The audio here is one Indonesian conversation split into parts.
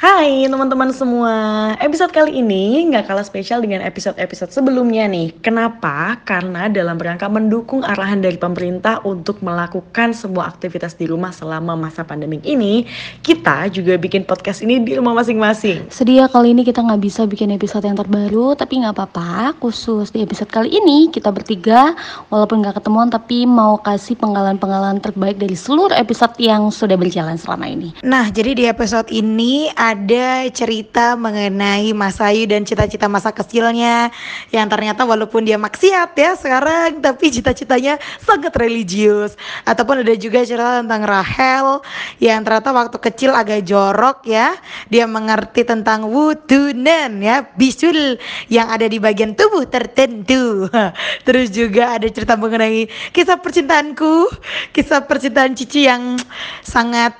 Hai teman-teman semua, episode kali ini nggak kalah spesial dengan episode-episode sebelumnya nih. Kenapa? Karena dalam rangka mendukung arahan dari pemerintah untuk melakukan semua aktivitas di rumah selama masa pandemik ini, kita juga bikin podcast ini di rumah masing-masing. Sedia kali ini kita nggak bisa bikin episode yang terbaru, tapi nggak apa-apa. Khusus di episode kali ini kita bertiga, walaupun nggak ketemuan, tapi mau kasih pengalaman-pengalaman terbaik dari seluruh episode yang sudah berjalan selama ini. Nah, jadi di episode ini ada cerita mengenai Mas Ayu dan cita-cita masa kecilnya yang ternyata walaupun dia maksiat ya sekarang tapi cita-citanya sangat religius. Ataupun ada juga cerita tentang Rahel yang ternyata waktu kecil agak jorok ya. Dia mengerti tentang wudunan ya, bisul yang ada di bagian tubuh tertentu. Terus juga ada cerita mengenai kisah percintaanku, kisah percintaan Cici yang sangat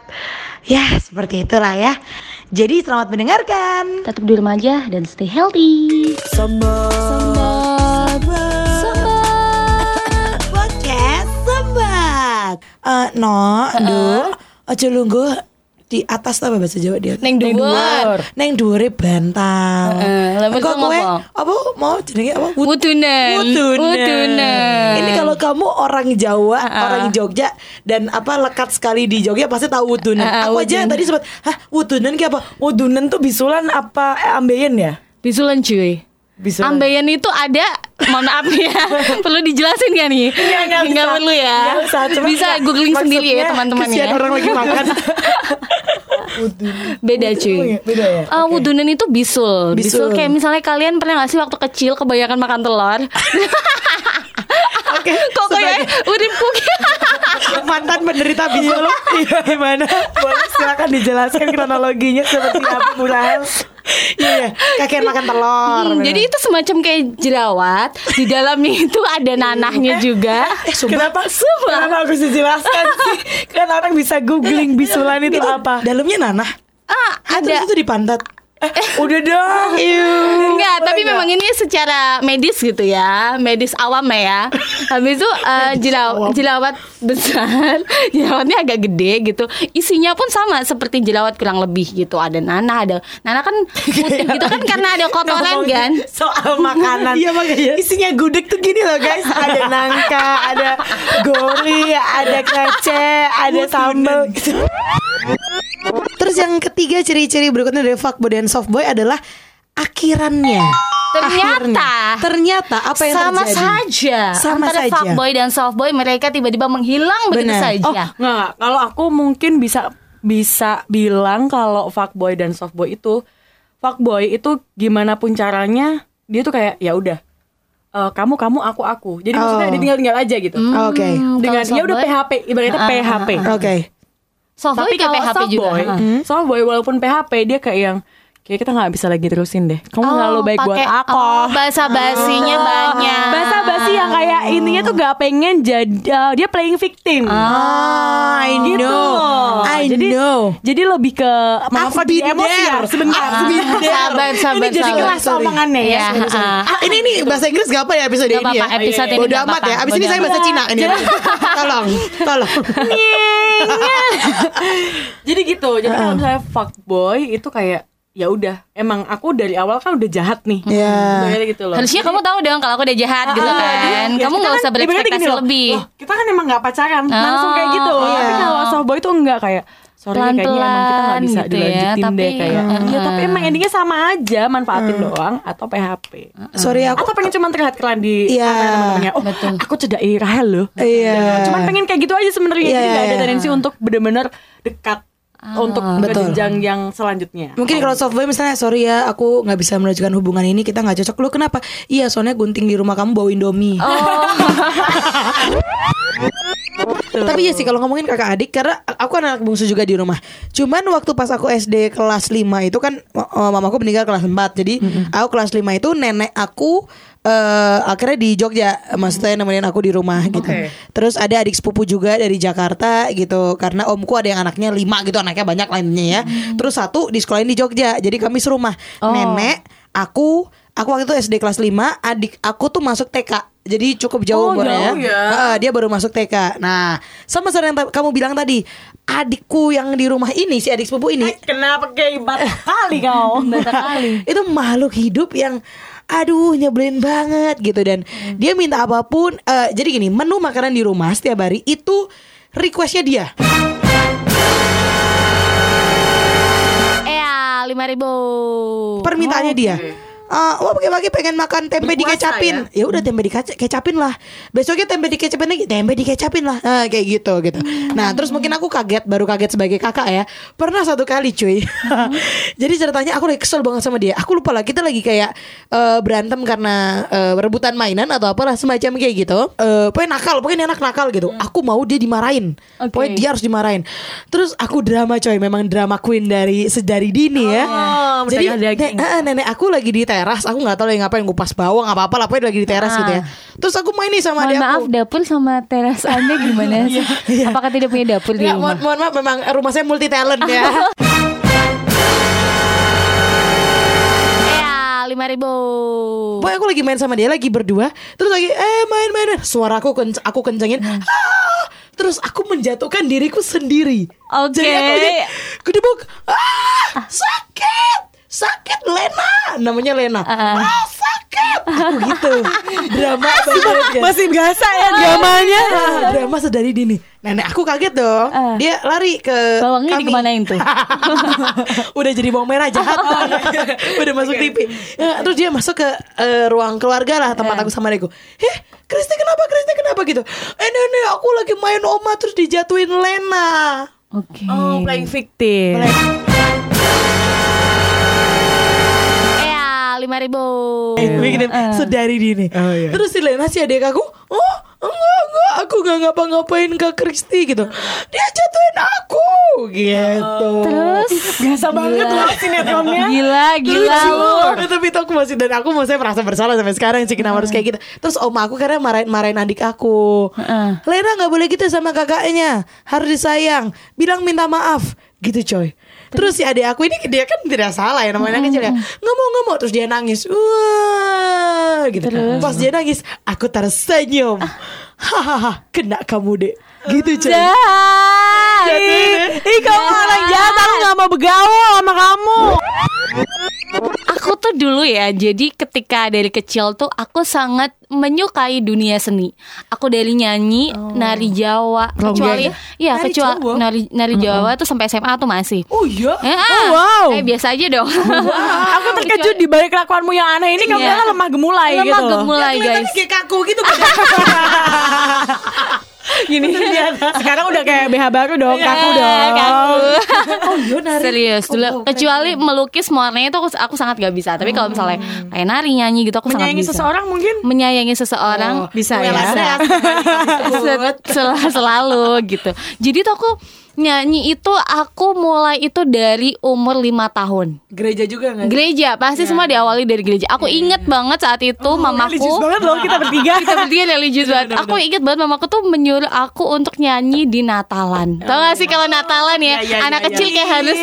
ya seperti itulah ya. Jadi selamat mendengarkan. Tetap di rumah aja dan stay healthy. Podcast Sembat. Eh no, do, aja lungguh di atas apa bahasa Jawa dia? Neng dhuwur. Neng dhuwure bantang. Heeh, maksud kowe apa? mau jenenge apa? Wud- Wudunan. Wudunan. Wudunan. Ini kalau kamu orang Jawa, Heeh. orang Jogja dan apa lekat sekali di Jogja pasti tahu wudunan. Heeh, Aku aja tadi sempat, hah wudunan ki apa? Wudunan tuh bisulan apa eh, ambeien ya? Bisulan cuy. Bisulan. Ambeien itu ada, mohon maaf ya, perlu dijelasin gak nih? Nggak, nggak bisa. perlu ya. Usah, bisa googling sendiri ya teman-teman ya. Orang lagi makan. Beda Oh cuy. iya, beda ya? Eh, wudunan itu bisul. bisul. Bisul. kayak misalnya kalian pernah gak sih waktu kecil kebanyakan makan telur? Oke. Kok kayak urip kuki? mantan penderita bisul. Iya gimana? Boleh silakan dijelaskan kronologinya seperti apa Bu Rahel? Iya, iya. kakek makan telur. Hmm, jadi itu semacam kayak jerawat. Di dalamnya itu ada nanahnya juga. eh sumpah Kenapa? Kenapa harus dijelaskan sih? Kan orang bisa googling bisulan itu apa? Dalamnya nanah. Ah, Terus ada. itu di pantat. Eh, udah dong. Enggak, tapi ini secara medis gitu ya, medis awam ya. Habis itu eh, jelaw- jerawat besar, jerawatnya agak gede gitu. Isinya pun sama seperti jerawat kurang lebih gitu. Ada nanah, ada nanah kan putih gitu kan karena ada kotoran kan. Soal makanan. Iya, makanya. Isinya gudeg tuh gini loh guys. Ada nangka, ada gori, ada kece, ada sambal. Terus yang ketiga ciri-ciri berikutnya dari fuckboy dan softboy adalah akhirannya. Ternyata Akhirnya. ternyata apa yang sama terjadi? saja Sama antara saja. fuckboy dan softboy mereka tiba-tiba menghilang begitu Benar. saja. Oh, enggak. Kalau aku mungkin bisa bisa bilang kalau fuckboy dan softboy itu fuckboy itu gimana pun caranya dia tuh kayak ya udah eh, kamu kamu aku aku. Jadi maksudnya Oh. ditinggal tinggal aja gitu. Oke. Hmm, Dengan ya udah PHP ibaratnya PHP. Oke. Softboy Tapi kayak kalau PHP juga. softboy, Heeh. softboy walaupun PHP dia kayak yang kayak kita nggak bisa lagi terusin deh. Kamu selalu baik buat pakai- aku. Oh, bahasa basinya banyak. Bahasa basi yang kayak intinya tuh gak pengen jadi uh, dia playing victim. Ah, I Gitu. know. I jadi, know. Jadi lebih ke maaf Aku di emosi ya. Sebentar, Aku sebentar. been there. Sabar, sabar, Ini jadi kelas omongannya ya. Heeh. Ah, ini ini bahasa Inggris gak apa ya episode Gak ini ya? apa-apa, episode ini Bodo gak amat apa-apa. ya. Abis ini saya bahasa. Cina ini. tolong, tolong. Jadi gitu. Jadi kalau misalnya fuckboy itu kayak ya udah emang aku dari awal kan udah jahat nih. Iya. Udah gitu loh. Harusnya kamu tahu dong kalau aku udah jahat gitu Ah, kan. jadi, ya kamu nggak kan usah berekspektasi loh, lebih. loh, kita kan emang nggak pacaran, langsung kayak gitu. Oh, Tapi iya. kalau softboy itu enggak kayak sorry kayaknya emang kita nggak bisa gitu ya, dilanjutin tapi- deh kayak. Heeh. Iya, tapi emang endingnya sama aja, manfaatin doang atau PHP. Sorry aku. Atau pengen cuma terlihat keren di Iya. apa teman-temannya. Oh, Betul. aku cedai Rahel loh. Iya. Cuman pengen kayak gitu aja sebenarnya. Iya, Jadi nggak ada iya. tendensi untuk bener-bener dekat untuk ke Betul. jenjang yang selanjutnya. Mungkin kalau softboy misalnya sorry ya aku nggak bisa melanjutkan hubungan ini kita nggak cocok. Lu kenapa? Iya soalnya gunting di rumah kamu bawa Indomie. Tapi ya sih kalau ngomongin kakak adik karena aku anak bungsu juga di rumah. Cuman waktu pas aku SD kelas 5 itu kan oh, mamaku meninggal kelas 4. Jadi aku kelas 5 itu nenek aku eh akhirnya di Jogja maksudnya nemenin aku di rumah gitu. Oke. Terus ada adik sepupu juga dari Jakarta gitu karena omku ada yang anaknya lima gitu anaknya banyak lainnya ya. Terus satu di sekolahin di Jogja. Jadi kami serumah. Nenek, aku, aku waktu itu SD kelas 5, adik aku tuh masuk TK. Jadi cukup jauh Oh, umurnya. jauh ya. Heeh, dia baru masuk TK. Nah, sama seperti yang kamu bilang tadi, adikku yang di rumah ini si adik sepupu ini Kenapa kayak kali kau? Kali. itu makhluk hidup yang aduh nyebelin banget gitu. Dan dia minta apa pun eh, jadi gini menu makanan di rumah setiap hari itu requestnya dia. Ya, lima ribu. permintaannya dia Eh, wah pagi-pagi pengen makan tempe Berpuasa dikecapin. ya? Udah tempe dikecapin lah. Besoknya tempe dikecapin lagi tempe dikecapin lah. Nah, kayak gitu gitu. Nah terus mungkin aku kaget baru kaget sebagai kakak ya. Pernah satu kali cuy. Jadi ceritanya aku lagi kesel banget sama dia. Aku lupa lah kita lagi kayak eh, berantem karena eh, rebutan mainan atau apalah semacam kayak gitu. Eh, pokoknya nakal pokoknya anak nakal gitu. Aku mau dia dimarahin. Oke. pokoknya dia harus dimarahin. Terus aku drama coy. Memang drama queen dari sedari dini ya. Oh, jadi mentegah daging. ne- eh, nenek aku lagi di teras aku nggak tahu lagi ngapain ngupas bawang apa apa lah pokoknya lagi di teras gitu ya terus aku main nih sama Mohon adik maaf, aku dapur sama teras Anda gimana sih? Apakah tidak punya dapur di Ya, rumah? mohon, mohon maaf memang rumah saya multi talent ya Ya, lima ribu. Pokoknya aku lagi main sama dia lagi berdua Terus lagi eh main-main Suara aku kenc- aku kencengin Hmm. "Ah!" Terus aku menjatuhkan diriku sendiri Oke. Jadi aku kedebuk ah, Sakit Sakit Lena Namanya Lena Ah. Ah sakit Aku gitu Drama banget ya Masih biasa ya dramanya. Ah, drama sedari dini. Nenek aku kaget dong. Ah. Dia lari ke Bawangnya kami. dikemanain tuh? Udah jadi bawang merah jahat. Udah masuk TV. Ya, terus dia masuk ke eh, ruang keluarga lah tempat aku sama adekku. Heh, Kristi kenapa? Kristi kenapa gitu? Eh nenek aku lagi main oma terus dijatuhin Lena. Oke. Oh, playing victim. Ya, lima ribu. Eh. sedari dini. Oh, iya. Terus si Lena si adek aku, oh enggak enggak, aku nggak ngapa-ngapain ke Kristi gitu. Dia jatuhin aku gitu. Terus Biasa banget loh sinetronnya. gila, gila lucu. Eh, tapi itu aku masih dan aku masih merasa bersalah sampai sekarang sih kenapa harus kayak gitu terus oma aku karena marahin marahin adik aku Heeh. Lena nggak boleh gitu sama kakaknya harus disayang bilang minta maaf gitu coy terus si adik aku ini dia kan tidak salah ya namanya anak kecil ya. Nggak mau nggak mau terus dia nangis. Wah gitu. Pas dia nangis aku tersenyum. Hahaha kena kamu dek. Gitu Jahat. Ih, ih kamu orang jahat, aku gak mau bergaul sama kamu. Aku tuh dulu ya, jadi ketika dari kecil tuh aku sangat menyukai dunia seni. Aku dari nyanyi, nari Jawa, kecuali iya Nari kecuali Jawa? nari nari Jawa tuh sampai SMA tuh masih. oh iya Eh, Oh, wow. Eh biasa aja dong. Aku terkejut di balik kelakuanmu yang aneh ini kamu kan lemah gemulai Lemah gitu loh. gemulai Kelihatannya guys. kayak kaku gitu kan Gini Sekarang udah kayak BH baru dong, kaku Eh, dong. kaku. oh iya nari Serius dulu oh, kecuali melukis warnanya itu aku, aku sangat gak bisa. Tapi kalau misalnya kayak nari nyanyi gitu aku sangat Menyayangi bisa. seseorang mungkin menyayangi seseorang Oh, bisa ya. Se- sel- selalu gitu. Jadi tuh aku nyanyi itu aku mulai itu dari umur lima tahun. Gereja juga nggak? Gereja pasti semua diawali dari gereja. Aku inget banget saat itu Religius mamaku banget loh kita bertiga. kita bertiga religius banget. Aku inget banget mamaku tuh menyuruh aku untuk nyanyi di Natalan. Tau gak sih kalau Natalan ya, Iya, iya, anak iya, kecil iya. kayak harus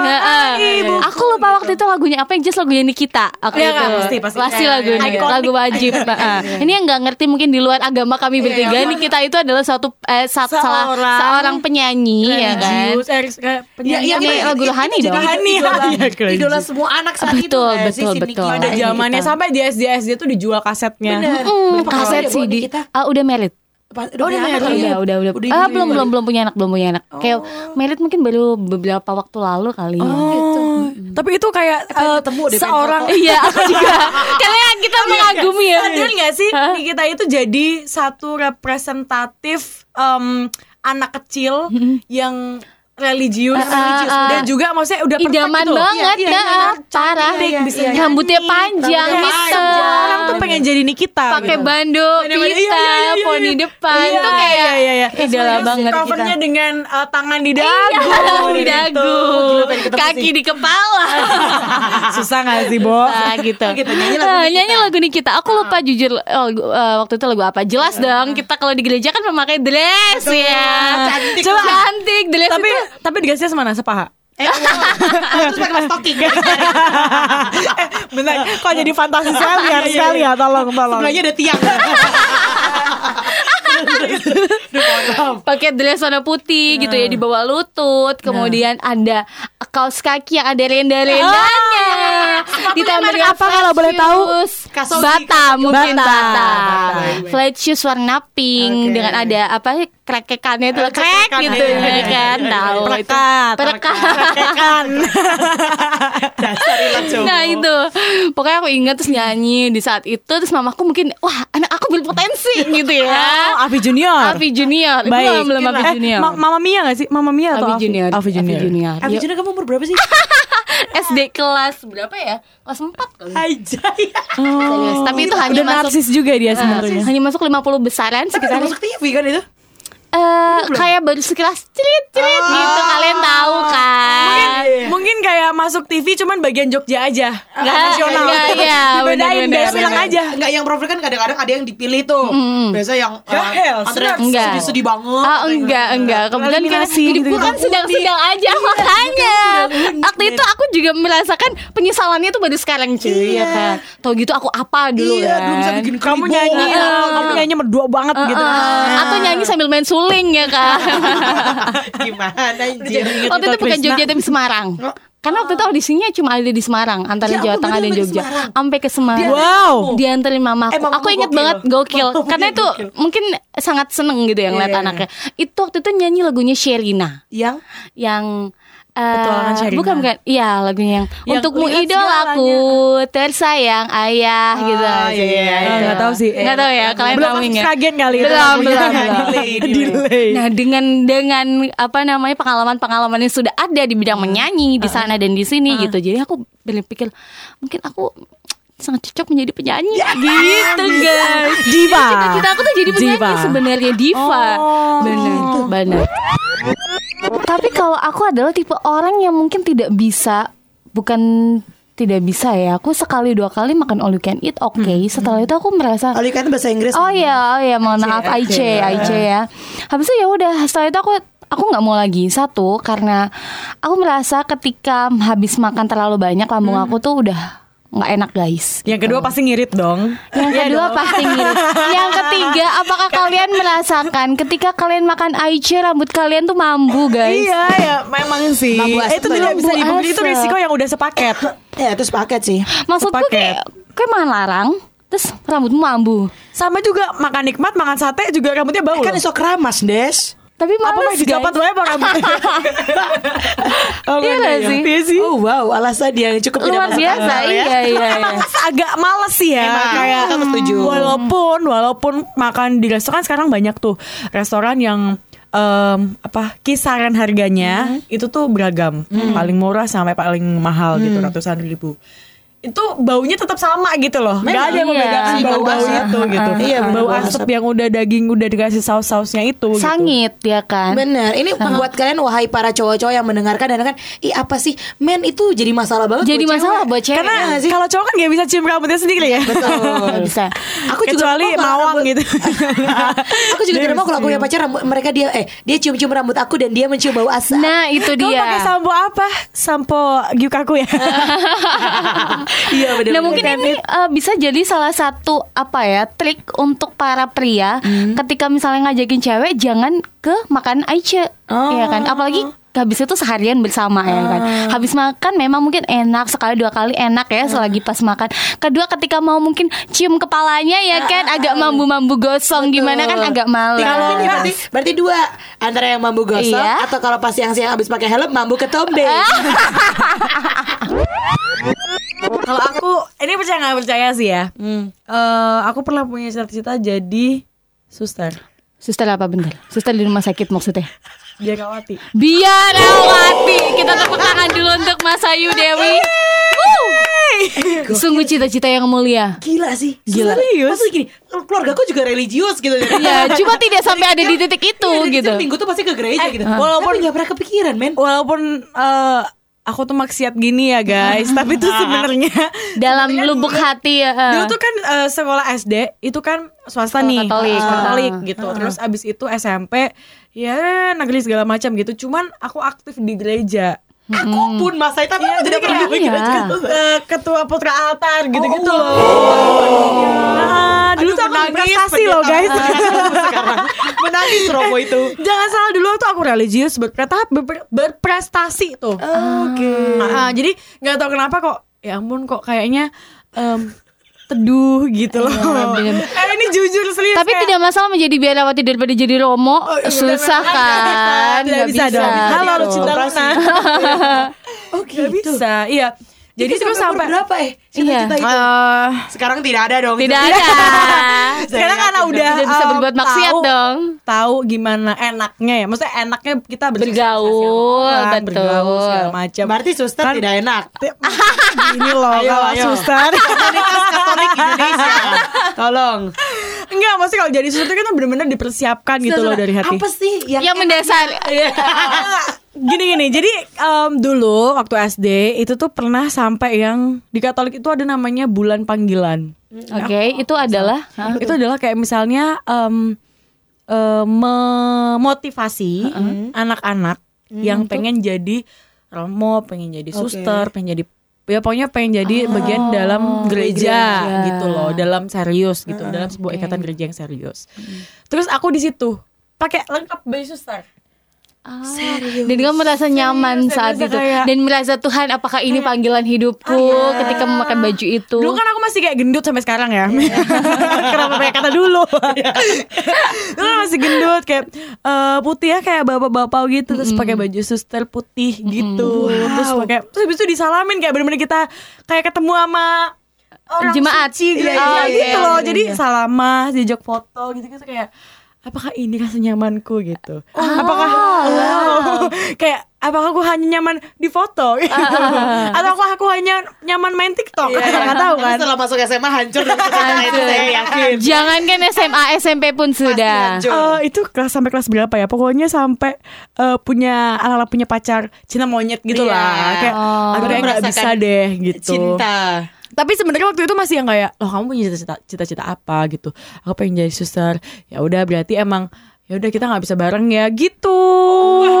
Iya. Heeh. Aku lupa waktu itu lagunya apa yang just lagunya Nikita. Aku Iya, itu. kan, pasti, pasti. lagu Iya, iya, ini, iya. lagu wajib. Heeh. Ini yang nggak ngerti mungkin di luar agama kami bertiga Nikita itu adalah satu eh, sa- salah Seorang seorang penyanyi ya kan. Eh, kayak penyanyi Iya, iya, iya, lagu itu rohani dong. Rohani, idola, iya, semua anak saat itu Betul, sih, betul, si betul. Pada zamannya sampai di SD SD tuh dijual kasetnya. Kaset ya, CD. Nikita? Ah, udah merit. Pas- Oh, punya udah anak ya? Udah, udah, udah. Udah ah, belum, belum, belum punya anak, belum punya anak. Kayak merit mungkin baru beberapa waktu lalu kali. ya. Oh, tapi itu kayak eh, ketemu deh, seorang. Iya, aku juga. Karena kita mengagumi ya. Sadar nggak sih Nikita itu jadi satu representatif em, anak kecil yang religius, religius. ah. dan juga maksudnya udah Idaman gitu banget Iya, ya, iya, parah. iya, iya. Rambutnya panjang, panjang. Orang tuh pengen jadi Nikita pakai gitu. bando iya, pita, iya, iya, iya. poni depan Iya, tuh kayak iya, iya, iya. idola banget covernya dengan eh, tangan di dagu Iya, di dagu, kaki di kepala. Susah gak sih Bo? Gitu. Oh, gitu, nyanyi lagu Ah, Nikita. nyanyi lagu Nikita. Aku lupa jujur oh, eh, waktu itu lagu apa. Jelas dong kita kalau di gereja kan memakai dress ya. Cantik. Coba cantik dress Tapi itu. Tapi dikasihnya semana sepaha? Eh, oh, terus pakai stocking eh, bener, kok jadi fantasi sekali ya sekali ya, tolong tolong. Sebelahnya ada tiang. Pakai dress warna putih gitu ya di bawah lutut. Kemudian ada kaos kaki yang ada renda-rendanya. Ditambah merek dengan apa kalau boleh tahu? Kasogi, bata mungkin Bata. bata, Bata. flat shoes warna pink Oke. dengan ada apa krekekannya itu krek krekekan, gitu ya iya, kan tahu itu Perekat, perekat. Nah itu Pokoknya aku ingat terus nyanyi Di saat itu Terus mamaku mungkin Wah anak aku berpotensi gitu ya Oh, Avi Junior. Avi Junior Baik. Belum belum Avi Eh, Junior Ma- Mama Mia gak sih? Mama Mia atau Avi Junior Avi Junior. Junior Abi Yuk, Juna kamu umur berapa sih? SD kelas berapa ya? Kelas 4 kali Ajay. Serius. Tapi itu hanya Udah masuk narsis juga dia sebenarnya. hanya masuk 50 besaran sekitar masuk TV kan itu? Eh kayak baru sekilas cerit cerit gitu kalian tahu kan Mungkin kayak masuk TV cuman bagian Jogja aja. Nggak, nasional. nggak, iya, Dibedain bener-bener. biar bilang aja. Enggak yang profil kan kadang-kadang ada yang dipilih tuh. Biasa yang Ya, hell, Enggak. sedih-sedih banget. Ah enggak enggak kebetulan kan hidupku gitu-gitu. kan sedang-sedang aja makanya waktu itu aku juga merasakan penyesalannya tuh baru sekarang cuy ya kan tau gitu aku apa dulu Iya, kan belum bisa bikin Kamu nyanyi, Iya. kamu nyanyi berdua banget gitu. Atau nyanyi sambil main suling ya kan Gimana anjir? waktu itu bukan Jogja tapi Semarang karena waktu itu audisinya cuma ada di Semarang antara Ya Jawa Tengah dan Jogja sampai ke Semarang Wow. dianterin. Eh, mamamu aku inget gokil. banget gokil Mamamu karena itu gokil. mungkin sangat seneng gitu ya ngeliat Iya. anaknya. Itu waktu itu nyanyi lagunya Sherina Yang yang eh, Petualangan Sherina. bukan bukan iya lagunya yang, Yang untukmu lihat idolaku tersayang ayah gitu Ah, iya, iya, Ah, iya. nggak tahu sih. nggak tahu ya kalian Belum nggak? Sragen kali itu belum lagunya. belum belum delay, delay. Nah dengan dengan apa namanya pengalaman-pengalaman yang sudah ada di bidang menyanyi di sana dan di sini gitu, jadi aku berpikir mungkin aku sangat cocok menjadi penyanyi gitu guys. Diva. Cita-cita aku tuh jadi penyanyi Diva. sebenarnya diva. Oh. Benar, benar. Tapi kalau aku adalah tipe orang yang mungkin tidak bisa bukan tidak bisa ya. Aku sekali dua kali makan all you can eat oke. Setelah itu aku merasa Kalau kan bahasa Inggris. Oh iya, oh iya, mohon maaf, IC, IC, IC ya. Habis itu ya udah, setelah itu aku aku nggak mau lagi satu karena aku merasa ketika habis makan terlalu banyak lambung aku tuh udah nggak enak guys. Yang kedua pasti ngirit dong. Yang kedua pasti ngirit. Yang ketiga, apakah kalian merasakan ketika kalian makan IC rambut kalian tuh mambu guys? Iya ya memang sih. Mambu Eh, itu tidak bisa Mambu dipungkiri itu risiko yang udah sepaket. Ya itu sepaket sih. Maksudku Sepaket. kayak kayak makan larang, terus rambutmu mambu. Sama juga makan nikmat, makan sate juga rambutnya bau. Kan loh. iso keramas, Des. Tapi apa males masih dicopat guys. wae apa rambutnya? oh, Iya mana nggak ya? sih? Iya sih. Oh wow, alasan dia yang cukup Luar biasa, akal ya. iya iya. iya. agak males sih ya Emang, kayak aku setuju. walaupun walaupun makan di restoran sekarang banyak tuh restoran yang em, apa kisaran harganya itu tuh beragam paling murah sampai paling mahal gitu ratusan ribu itu baunya tetap sama gitu loh nggak ada yang Iya. membedakan Bau bau bau itu gitu Iya, bau asap asap. yang udah daging udah dikasih saus sausnya itu gitu. Sangit ya kan? Bener, ini buat kalian wahai para cowok-cowok yang mendengarkan dan kan, ih apa sih, men itu jadi masalah banget. Jadi buat masalah cewek. buat cewek. Karena Iya sih, kalau cowok kan nggak bisa cium rambutnya sendiri ya betul. Bisa. Aku juga kecuali mawang rambut- gitu aku juga tidak mau kalau aku punya pacar rambut, mereka dia eh dia cium-cium rambut aku dan dia mencium bau asap. Nah itu Kamu dia. pakai sampo apa? Sampo Gyukaku ya? iya bener. Nah mungkin ini eh, bisa jadi salah satu apa ya trik untuk para pria Hmm. ketika misalnya ngajakin cewek jangan ke makan Aice, Oh. ya kan? Apalagi habis itu seharian bersama ya kan. Ah. Habis makan memang mungkin enak sekali dua kali enak ya selagi pas makan. Kedua ketika mau mungkin cium kepalanya ya kan agak mambu-mambu gosong gimana kan agak malas. Kalau ini berarti, berarti dua antara yang mambu gosok Iya. atau kalau pas siang-siang habis pakai helm mambu ketombe. Kalau aku ini percaya nggak percaya sih ya. Eh, aku pernah punya cita-cita jadi suster. Suster apa bentar? Suster di rumah sakit maksudnya? Biar kawati. Biar awati Kita tepuk tangan dulu untuk Mas Ayu Dewi Wuh. Sungguh cita-cita yang mulia Gila sih. Gila. Serius? Maksudnya gini, keluarga aku juga religius gitu. Ya cuma tidak sampai ada di titik itu Iya, dari gitu minggu tuh pasti ke gereja gitu. walaupun- Tapi gak pernah kepikiran, men. Walaupun eh, aku tuh maksiat gini ya guys, tapi tuh sebenarnya Dalam lubuk hati ya Dulu tuh kan eh, sekolah SD itu kan swasta Sekolah nih, Katolik. sekolah Katolik Ah. gitu. Terus abis itu SMP ya negeri segala macam gitu. Cuman aku aktif di gereja. Aku pun Mas Saya tapi aku tidak pernah kayak- iya. Eh, ketua putra altar gitu-gitu Oh, loh. Nah, dulu tuh aku prestasi loh guys. sekarang menangis Romo itu. Jangan salah dulu tuh aku religius berprestasi, ber- berprestasi tuh. Oke. Ah, jadi nggak tahu kenapa kok ya ampun kok kayaknya em, teduh gitu loh. eh, ini jujur serius. Tapi kayak- tidak masalah menjadi biarawati daripada jadi Romo Susah kan tidak Nggak bisa dong. Halo Gitu. Lucinta Operasi. Luna. Oh Gak bisa. Iya. Jadi Itu terus sampai berapa eh? Iya. Itu. Eh, Sekarang tidak ada dong. Tidak itu. ada sekarang karena udah Tidak bisa eh, berbuat maksiat tahu- dong. Tahu gimana enaknya ya. Maksudnya enaknya kita Bergaul, betul. bergaul segala macam. Berarti suster Kan- tidak enak. Ini loh Ayo, kalau ayo. suster. Komunitas Katolik Indonesia. Tolong. Enggak, maksudnya kalau jadi suster kan bener-bener dipersiapkan gitu loh dari hati. Apa sih yang Yang mendasar gini gini. Jadi em, dulu waktu SD itu tuh pernah sampai yang di Katolik itu ada namanya bulan panggilan. Oke. Itu adalah? Hah? itu adalah kayak misalnya em, em, memotivasi anak-anak yang pengen jadi romo pengen jadi suster pengen jadi ya pokoknya pengen jadi bagian dalam gereja, gitu loh. Dalam serius gitu. Dalam sebuah ikatan gereja yang serius. Terus aku di situ pakai lengkap baju suster Serius. Dan kamu merasa nyaman Serius, saat saya itu kayak- Dan merasa Tuhan apakah ini panggilan hidupku Ketika memakai baju itu Dulu kan aku masih kayak gendut sampai sekarang ya. Kenapa pakai kata dulu? Dulu kan masih gendut kayak eh, putih ya kayak bapak-bapak gitu terus pakai baju suster putih gitu. Terus pakai terus habis itu disalamin kayak bener-bener kita kayak ketemu sama orang Jemaat. suci gereja Oh, iya, gitu iya, loh. iya, Jadi salamah, jejak foto gitu gitu kayak apakah ini rasa nyamanku gitu? apakah wow. kayak apakah aku hanya nyaman di foto gitu? atau aku aku hanya nyaman main TikTok? Nggak tahu kan? setelah masuk SMA hancur dong cita-cita itu saya yakin. Jangankan SMA SMP pun sudah. Eh, itu kelas sampai kelas berapa ya? Pokoknya sampai eh, punya ala-ala punya pacar cinta monyet gitu Iya. lah. Kayak Oh. kayak nggak bisa deh gitu. Cinta. Tapi sebenarnya waktu itu masih yang kayak, loh kamu punya cita-cita cita-cita apa gitu? Aku pengen jadi suster. Ya udah berarti emang ya udah kita nggak bisa bareng ya gitu.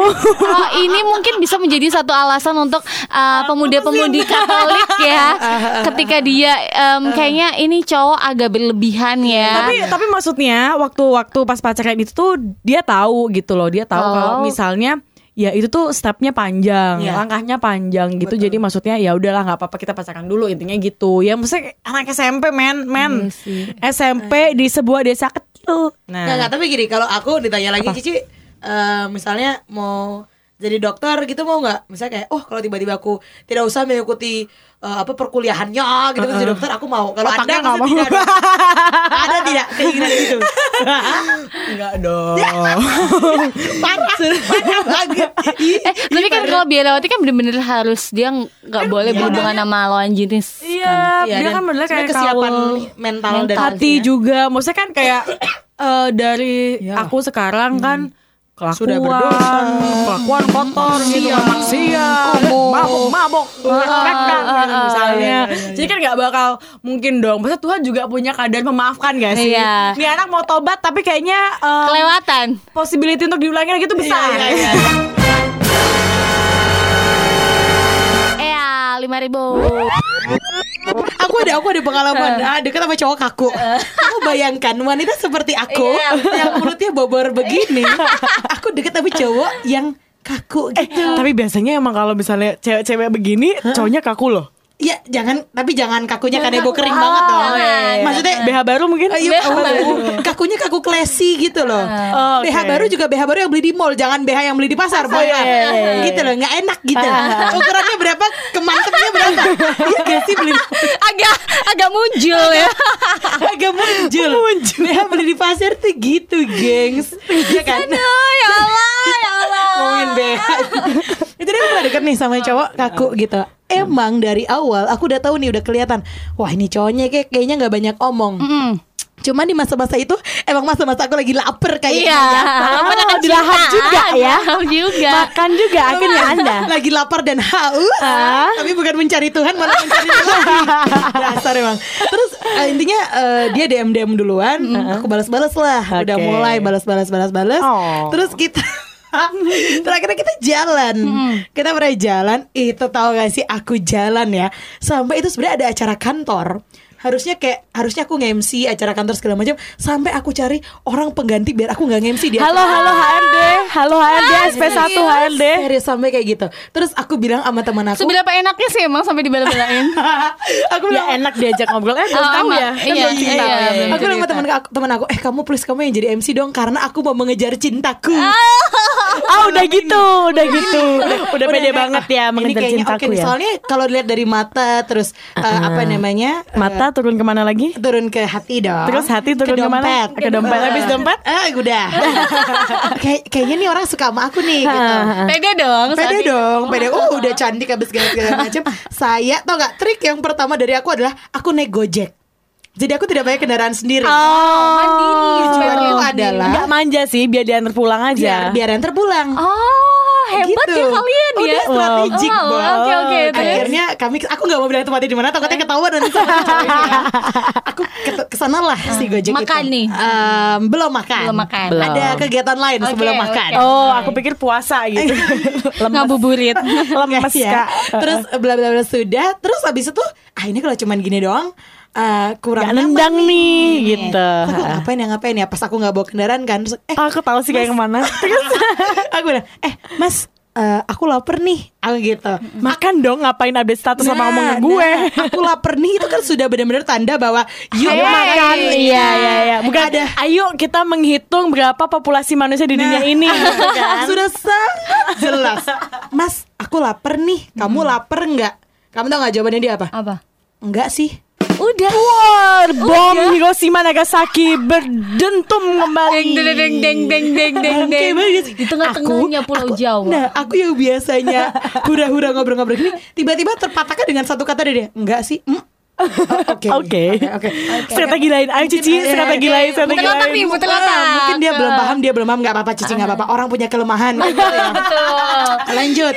Oh, ini mungkin bisa menjadi satu alasan untuk uh, pemuda-pemudi Katolik ya, ketika dia em, kayaknya ini cowok agak berlebihan ya. tapi tapi maksudnya waktu-waktu pas pacaran itu tuh dia tahu gitu loh dia tahu Oh. kalau misalnya ya itu tuh stepnya panjang Iya. langkahnya panjang gitu. Jadi maksudnya ya udahlah nggak apa-apa kita pacaran dulu intinya gitu. Ya maksudnya anak SMP men men. Sih. SMP di sebuah desa kecil. Nah Nggak, nggak, tapi gini kalau aku ditanya lagi Cici eh, misalnya mau jadi dokter gitu mau nggak? Misalnya kayak oh kalau tiba-tiba aku tidak usah mengikuti eh, apa perkuliahannya gitu kan jadi dokter aku mau. Kalau anda nggak mau. tidak dong? ada tidak keinginan itu? Enggak dong. Parah parah banget. Eh, tapi kan kalau biarawati kan bener-bener harus dia nggak boleh berhubungan sama lawan jenis. iya Iya, dia dan kan bener kayak kesiapan kaul mental, dan hati juga. Maksudnya kan kayak eh, dari aku sekarang kan kelakuan Sudah berdosa. kelakuan kotor gitu maksiat mabok mabok mereka misalnya jadi kan nggak bakal mungkin dong masa Tuhan juga punya kadar memaafkan gak sih Iya. ini anak mau tobat tapi kayaknya eh, Kelewatan. possibility untuk diulangi lagi itu besar Iya, iya, iya. Eh, lima ribu. Aku ada aku ada pengalaman. Ah, dekat sama cowok kaku. Kamu bayangkan wanita seperti aku yang mulutnya bobor begini aku dekat sama cowok yang kaku eh gitu. tapi biasanya emang kalau misalnya cewek-cewek begini cowoknya kaku loh. Ya jangan tapi jangan kakunya kanebo kering banget dong. jangan. maksudnya BH baru mungkin? Ayo, oh, kakunya kaku classy gitu loh. Oh, oke. BH baru juga BH baru yang beli di mall, jangan BH yang beli di pasar, Oh, iya, bayar. iya, iya, iya. Gitu loh, nggak enak gitu. Ukurannya berapa, kemantepnya Iya gak sih beli agak agak muncul ya. agak muncul. BH beli di pasar tuh gitu, gengs. Iya kan? Aduh, ya Allah, ya Allah. Ngomongin BH. Itu dia pernah deket nih sama cowok kaku gitu. Emang dari awal aku udah tahu nih udah kelihatan. Wah ini cowoknya kayak kayaknya nggak banyak omong. Mm. Cuman di masa-masa itu emang masa-masa aku lagi lapar kayaknya. Iya. ya. Pernah dilahap juga ya. Dilahap juga. makan juga akhirnya anda. lagi lapar dan haus. Tapi bukan mencari Tuhan malah mencari lagi dasar emang. Terus eh, intinya eh, dia DM DM duluan. Aku balas-balas lah. Udah Oke. mulai balas-balas balas-balas Oh. terus kita Terakhirnya kita jalan. Kita pernah jalan. Itu tahu gak sih? Aku jalan ya. Sampai itu sebenarnya ada acara kantor harusnya kayak harusnya aku nge-MC acara kantor segala macam sampai aku cari orang pengganti biar aku nggak nge-MC dia. Halo halo HRD, halo HRD SP1 HRD. Serius sampai kayak gitu. Terus aku bilang sama teman aku, Seberapa enaknya sih emang sampai dibela-belain? aku Ya bilang enak diajak ngobrol eh belum Oh, tahu ya. Kan Iya, belum iya, ya, iya. belum Aku bilang sama teman aku, teman aku, eh kamu please kamu yang jadi MC dong karena aku mau mengejar cintaku. Ah udah gitu, udah gitu. Udah pede banget ya ah, ini mengejar kayaknya cintaku oke nih, ya. Soalnya kalau dilihat dari mata terus eh, apa namanya? eh, Mata turun ke mana lagi? turun ke hati dong. Terus hati turun ke ke mana? dompet. Ke dompet. Habis dompet? Eh, udah. Kayak kayaknya nih orang suka sama aku nih gitu. Pede dong. Pede dong, pede. Oh, udah cantik habis segala segala macam. Saya tau gak trik yang pertama dari aku adalah aku naik Gojek. Jadi aku tidak pakai kendaraan sendiri. Mandiri. Tujuanku Mandiri. adalah Enggak manja sih, biar diantar pulang biar aja. biar yang terpulang. Oh, hebat Gitu. ya kalian ya. Udah strategik Wow, Bos. Oke oke. terus? Akhirnya kami aku nggak mau bilang tempatnya di mana takutnya ketahuan nanti sama ya. Aku ke ke sana lah si Gojek Makan itu. nih. Em, belum makan. Belum makan. Belum. Ada kegiatan lain Oke, sebelum oke. makan. Oh, aku pikir puasa gitu. Lemes. Ngabuburit. Lemes ya. kak. Terus bla bla bla sudah. Terus habis itu ah ini kalau cuman gini doang eh, kurang Gak nendang nih. gitu. Terus aku ngapain ya ngapain ya? Pas aku nggak bawa kendaraan kan terus eh aku tahu sih kayak ke mana. aku bilang eh mas eh, aku lapar nih. Aku gitu. Makan dong ngapain update status sama Nah, omongan gue. nah, aku lapar nih. Itu kan sudah benar-benar tanda bahwa yuk Hey. makan. Iya iya iya. Bukan Ada. ayo kita menghitung berapa populasi manusia di dunia ini. Gitu kan. sudah sangat jelas. Mas aku lapar nih. Kamu lapar nggak? Kamu tau nggak jawabannya dia apa? Apa? enggak sih Udah. War, bom Hiroshima Nagasaki berdentum kembali. Deng deng deng deng deng deng deng. Di tengah-tengahnya Pulau aku- Jawa. Nah, aku yang biasanya hura-hura ngobrol-ngobrol gini, tiba-tiba terpatahkan dengan satu kata dia. Enggak sih. mm." Oh, Oke. Oke. Oke. Strategi lain. Ayo Cici, strategi lain, strategi nih, lain. putar Ah, mungkin dia belum paham, dia belum paham nggak apa-apa Cici nggak apa-apa. Orang punya kelemahan. Betul. Lanjut.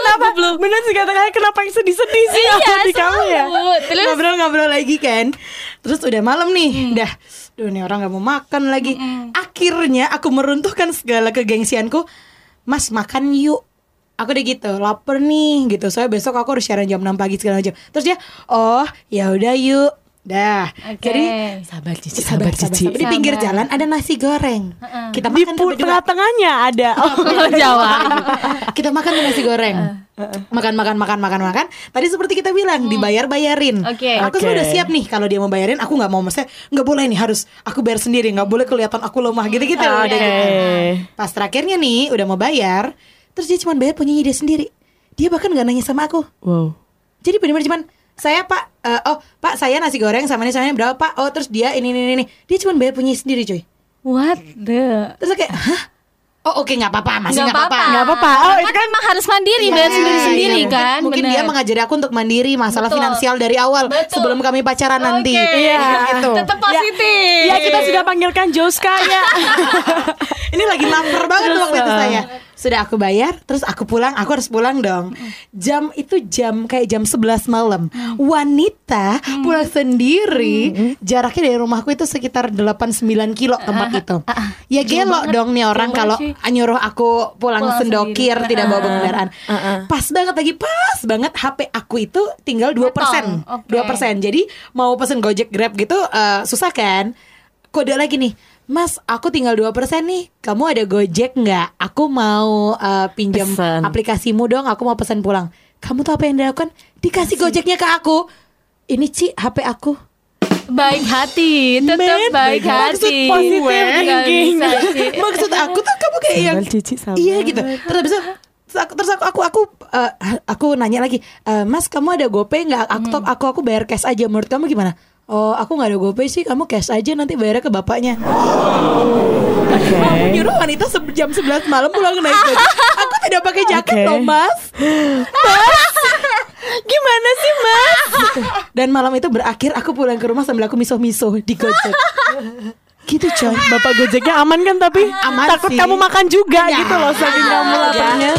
Kenapa? Bener sih kata kenapa yang sedih-sedih sih Iya, ya? di kamu ya? Terus Ngobrol-ngobrol lagi kan. Terus udah malam nih, dah. Duh, nih orang nggak mau makan lagi. Akhirnya aku meruntuhkan segala kegengsianku. Mas makan yuk. Aku udah gitu, lapar nih gitu. Soalnya besok aku harus siaran jam 6 pagi segala macam. Terus dia, oh ya udah yuk. Dah. Oke. Jadi Sabar Cici, sabar, sabar, sabar. Di pinggir Sabar. jalan ada nasi goreng. Kita Di makan pu- berdua. tengah-tengahnya ada. Oh, Jawa. kita makan nasi goreng. Makan makan makan makan makan. Tadi seperti kita bilang dibayar bayarin. Oke. Aku Oke. sudah siap nih kalau dia mau bayarin. Aku nggak mau maksudnya nggak boleh nih harus aku bayar sendiri. nggak boleh kelihatan aku lemah gitu gitu. Oke. Pas terakhirnya nih udah mau bayar. Terus dia cuma bayar punya dia sendiri. Dia bahkan nggak nanya sama aku. Wow. Jadi benar-benar cuman saya pak, eh, oh pak saya nasi goreng sama ini sama ini berapa pak? Oh terus dia ini ini ini. Dia cuma bayar punya sendiri cuy. What the? Terus kayak, hah? Oh oke nggak apa-apa masih Nggak apa-apa. Nggak apa-apa. Oh, itu kan memang harus mandiri, Iya, bayar sendiri-sendiri iya. kan. Mungkin bener. dia mengajari aku untuk mandiri masalah Betul. finansial dari awal Betul. sebelum kami pacaran nanti. Oke. Iya. Gitu. Tetap positif. Ya kita sudah panggilkan Joska ya. Ini lagi lapar banget waktu itu uh, saya. Sudah aku bayar, terus aku pulang, aku harus pulang dong. Jam itu jam kayak jam 11 malam. Wanita pulang sendiri, jaraknya dari rumahku itu sekitar 8-9 kilo tempat itu. Ya gelo dong nih orang kalau nyuruh aku pulang, Pulang sendokir, sendiri. tidak bawa kendaraan. Pas banget lagi, pas banget HP aku itu tinggal 2%. Potong, oke. 2%. Jadi mau pesen Gojek Grab gitu eh, susah kan? Kode lagi nih. Mas, aku tinggal 2% nih. Kamu ada Gojek nggak? Aku mau eh, pinjam Pesen. aplikasimu dong. Aku mau pesan pulang. Kamu tahu apa yang dilakukan? Dikasih Gojeknya ke aku. Ini Ci, HP aku. baik hati, tetap Men, baik maksud hati. positif thinking. bisa sih. Maksud aku tuh kamu kayak yang Cici, sabar. Iya gitu. Terus habis itu terus aku terus aku aku aku, eh, aku nanya lagi, "Eh, Mas kamu ada GoPay nggak? Aku Hmm. aku aku bayar cash aja. Menurut kamu gimana? Oh aku nggak ada GoPay sih. Kamu cash aja nanti bayarnya ke bapaknya. Oke. Kamu nyuruh wanita jam 11 malam pulang naik gojek. Aku tidak pakai jaket Oke. loh mas. Gimana sih Mas? Dan malam itu berakhir aku pulang ke rumah sambil aku misuh-misuh di gojek. gitu coy. Bapak Gojeknya aman kan tapi Aman takut sih. kamu makan juga Ya, gitu loh saking kamu ya. laparnya.